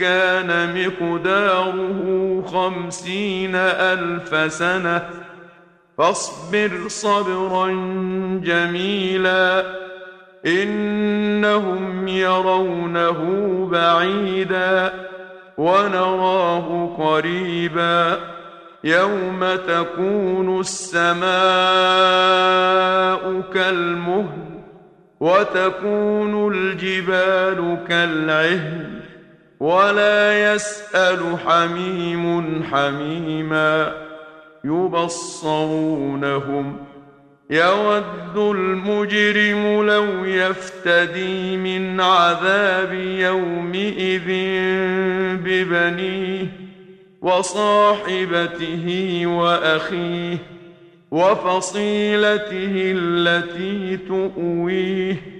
كان مقداره خمسين ألف سنة. فاصبر صبرا جميلا إنهم يرونه بعيدا ونراه قريبا. يوم تكون السماء كالمهل وتكون الجبال كالعهن. ولا يسأل حميم حميما يبصرونهم يود المجرم لو يفتدي من عذاب يومئذ ببنيه وصاحبته وأخيه وفصيلته التي تؤويه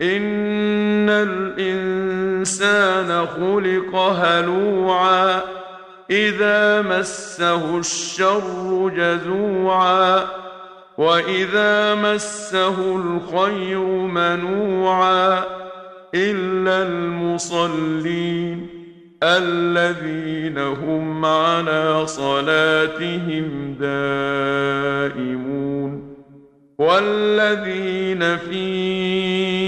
ان الانسان خلق هلوعا اذا مسه الشر جزوعا واذا مسه الخير منوعا الا المصلين الذين هم على صلاتهم دائمون والذين في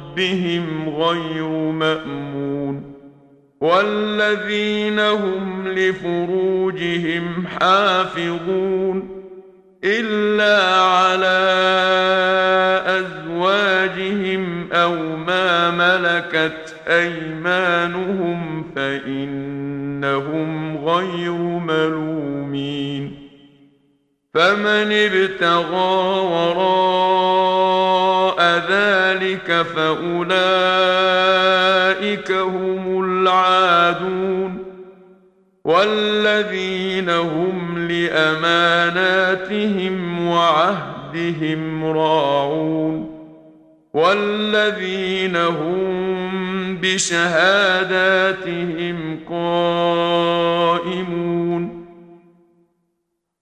غير مأمون والذين هم لفروجهم حافظون إلا على أزواجهم أو ما ملكت أيمانهم فإنهم غير ملومين فمن ابتغى وراء ذلك فأولئك هم العادون والذين هم لأماناتهم وعهدهم راعون والذين هم بشهاداتهم قائمون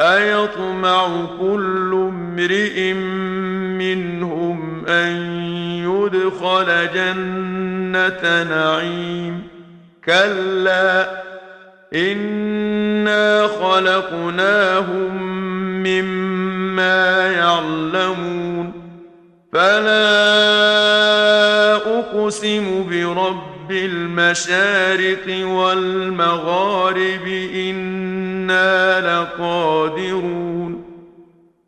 أيطمع كل امرئ منهم أن يدخل جنة نعيم. كلا إنا خلقناهم مما يعلمون. فلا أقسم برب المشارق والمغارب إنا لقادرون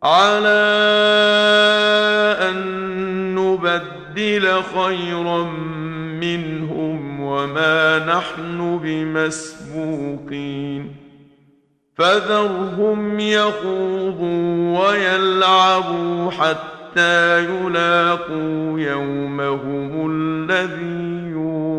على أن نبدل خيرا منهم وما نحن بمسبوقين فذرهم يخوضوا ويلعبوا حتى يلاقوا يومهم الذي